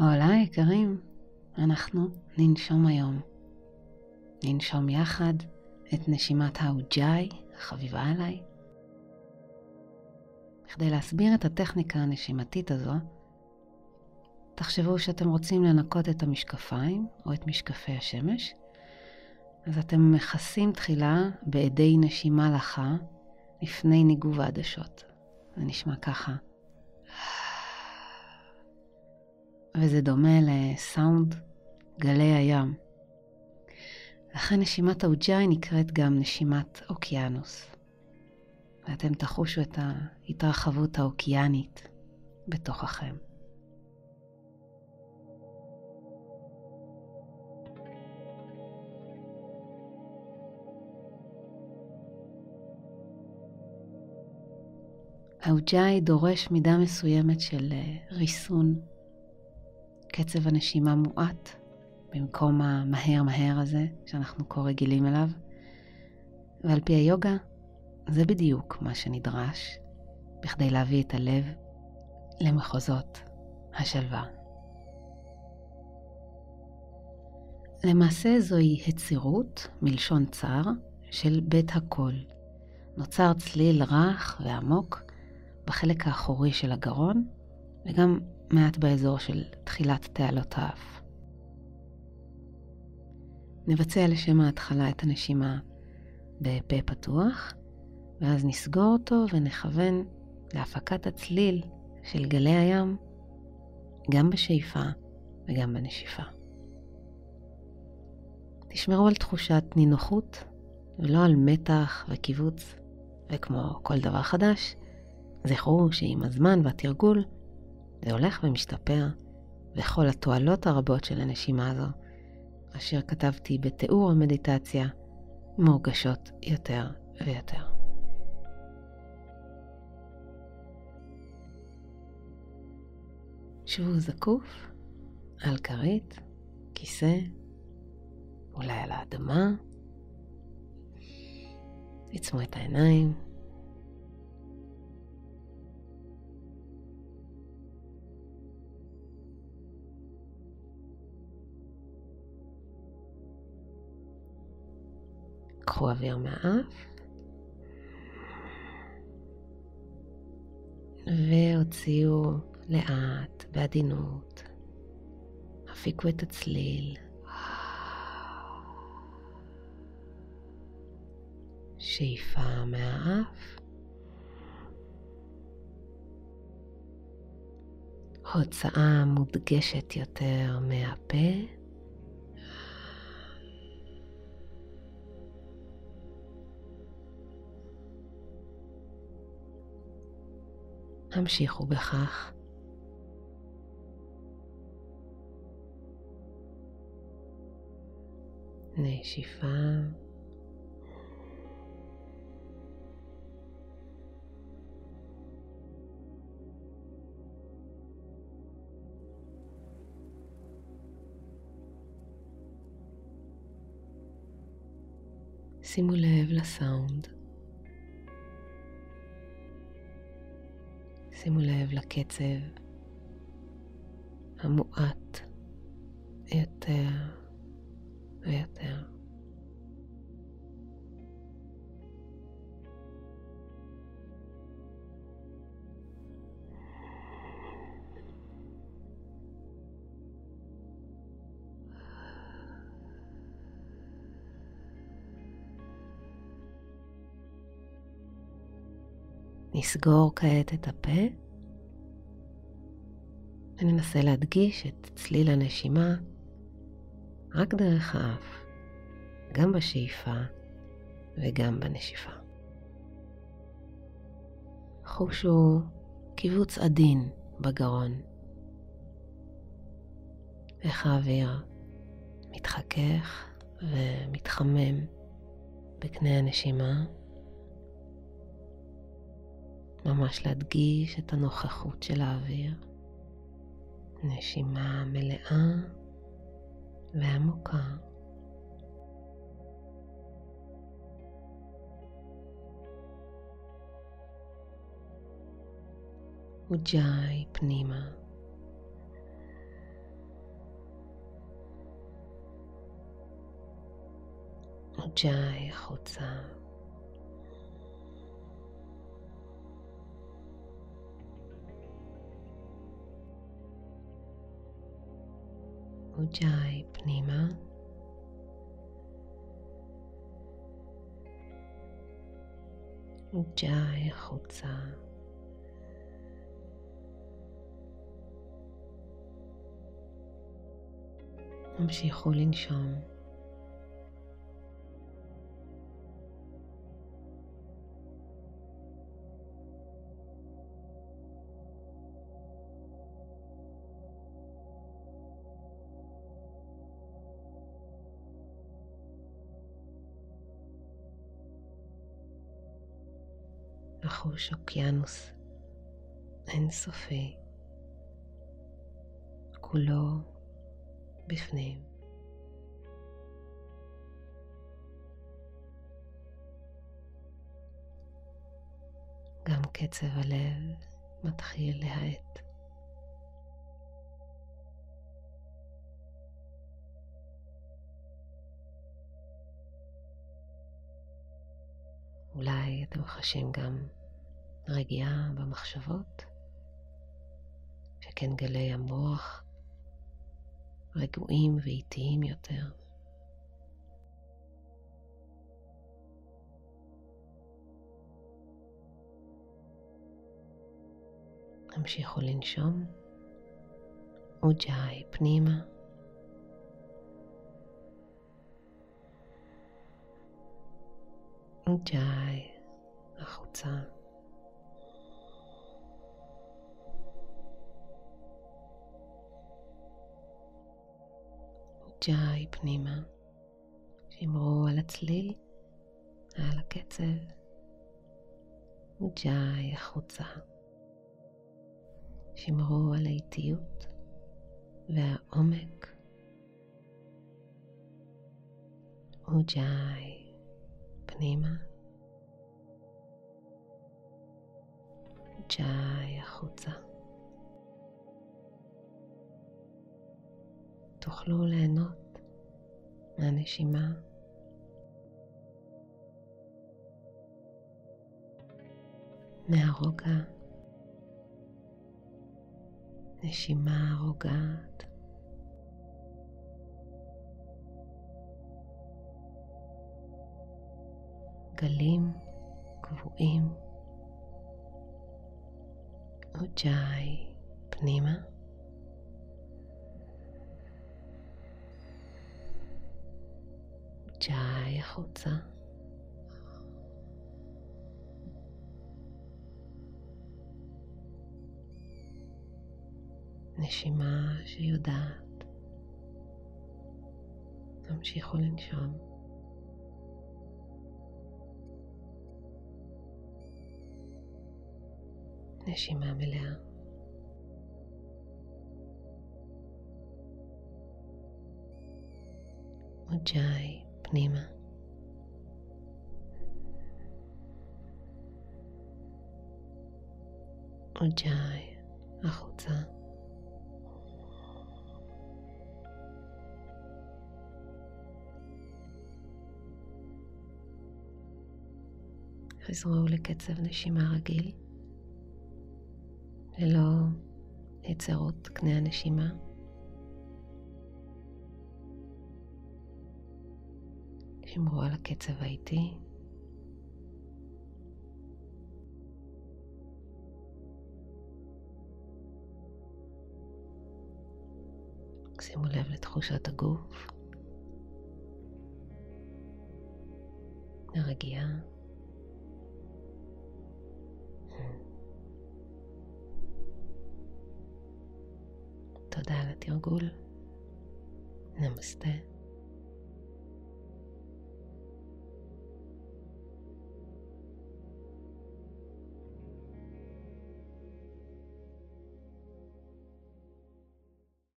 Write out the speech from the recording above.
הולה יקרים, אנחנו ננשום היום. ננשום יחד את נשימת האוג'אי החביבה עליי. כדי להסביר את הטכניקה הנשימתית הזו, תחשבו שאתם רוצים לנקות את המשקפיים או את משקפי השמש, אז אתם מכסים תחילה באדי נשימה לחה לפני ניגוב העדשות. זה נשמע ככה. וזה דומה לסאונד גלי הים. לכן נשימת האוג'אי נקראת גם נשימת אוקיינוס. ואתם תחושו את ההתרחבות האוקיינית בתוככם. האוג'אי דורש מידה מסוימת של אה, ריסון. קצב הנשימה מועט במקום המהר מהר הזה שאנחנו כה רגילים אליו. ועל פי היוגה, זה בדיוק מה שנדרש בכדי להביא את הלב למחוזות השלווה. למעשה זוהי הצירות, מלשון צר, של בית הקול. נוצר צליל רך ועמוק בחלק האחורי של הגרון, וגם מעט באזור של תחילת תעלות האף. נבצע לשם ההתחלה את הנשימה בפה פתוח, ואז נסגור אותו ונכוון להפקת הצליל של גלי הים, גם בשאיפה וגם בנשיפה. תשמרו על תחושת נינוחות ולא על מתח וקיבוץ, וכמו כל דבר חדש, זכרו שעם הזמן והתרגול זה הולך ומשתפר, וכל התועלות הרבות של הנשימה הזו, אשר כתבתי בתיאור המדיטציה, מורגשות יותר ויותר. שבו זקוף על כרית, כיסא, אולי על האדמה. עצמו את העיניים. אוויר מהאף והוציאו לאט, בעדינות. הפיקו את הצליל. שאיפה מהאף. הוצאה מודגשת יותר מהפה. המשיכו בכך. נשיפה. שימו לב לסאונד. שימו לב לקצב המועט יותר ויותר. נסגור כעת את הפה וננסה להדגיש את צליל הנשימה רק דרך האף, גם בשאיפה וגם בנשיפה. חושו קיבוץ עדין בגרון. איך האוויר מתחכך ומתחמם בקנה הנשימה. ממש להדגיש את הנוכחות של האוויר. נשימה מלאה ועמוקה. וג'אי פנימה. וג'אי החוצה. וג'אי פנימה. וג'אי החוצה. המשיכו לנשום. לחוש אוקיינוס אינסופי, כולו בפנים. גם קצב הלב מתחיל להאט. אולי אתם חשים גם רגיעה במחשבות, שכן גלי המוח רגועים ואיטיים יותר. המשיכו לנשום, וג'אי פנימה. וג'אי החוצה. ג'אי פנימה. שמרו על הצליל, על הקצב, וג'אי החוצה. שמרו על האיטיות והעומק. וג'אי פנימה. ג'אי החוצה. תוכלו ליהנות מהנשימה. מהרוגע, נשימה רוגעת. גלים קבועים, וג'אי פנימה. ג'אי החוצה. נשימה שיודעת. תמשיכו לנשום. נשימה מלאה. וג'אי פנימה. וג'אי החוצה. חזרו לקצב נשימה רגיל, ללא יצרות קנה הנשימה. שמרו על הקצב האיטי. שימו לב לתחושת הגוף, הרגיעה. תודה על התרגול. נמסטה.